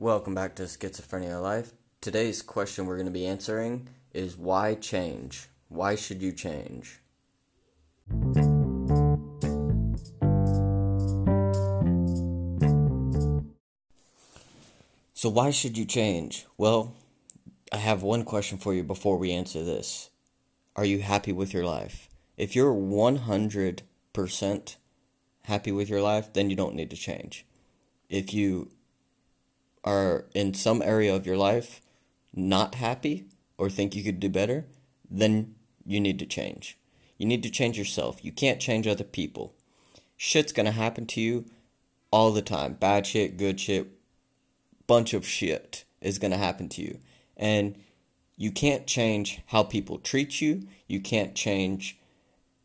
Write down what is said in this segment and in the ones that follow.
Welcome back to Schizophrenia Life. Today's question we're going to be answering is why change? Why should you change? So, why should you change? Well, I have one question for you before we answer this. Are you happy with your life? If you're 100% happy with your life, then you don't need to change. If you are in some area of your life not happy or think you could do better, then you need to change. You need to change yourself. You can't change other people. Shit's gonna happen to you all the time. Bad shit, good shit, bunch of shit is gonna happen to you. And you can't change how people treat you. You can't change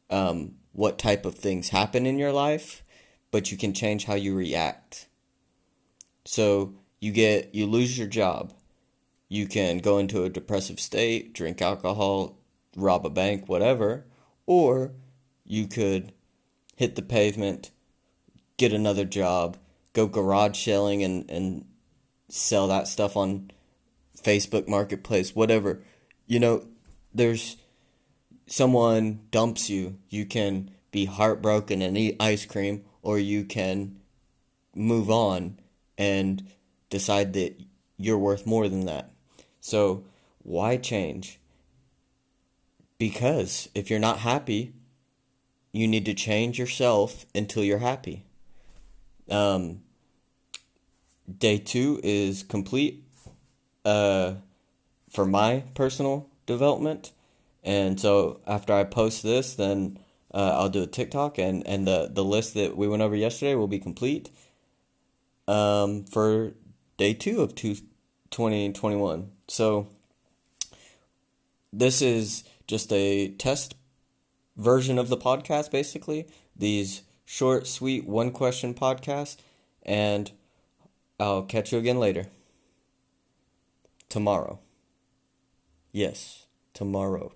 um, what type of things happen in your life, but you can change how you react. So you get you lose your job. You can go into a depressive state, drink alcohol, rob a bank, whatever, or you could hit the pavement, get another job, go garage selling and, and sell that stuff on Facebook Marketplace, whatever. You know, there's someone dumps you, you can be heartbroken and eat ice cream, or you can move on and decide that you're worth more than that. So, why change? Because if you're not happy, you need to change yourself until you're happy. Um, day two is complete uh, for my personal development. And so after I post this, then uh, I'll do a TikTok, and, and the, the list that we went over yesterday will be complete um, for day two of two, 2021. So this is just a test version of the podcast, basically. These short, sweet, one question podcasts. And I'll catch you again later. Tomorrow. Yes, tomorrow.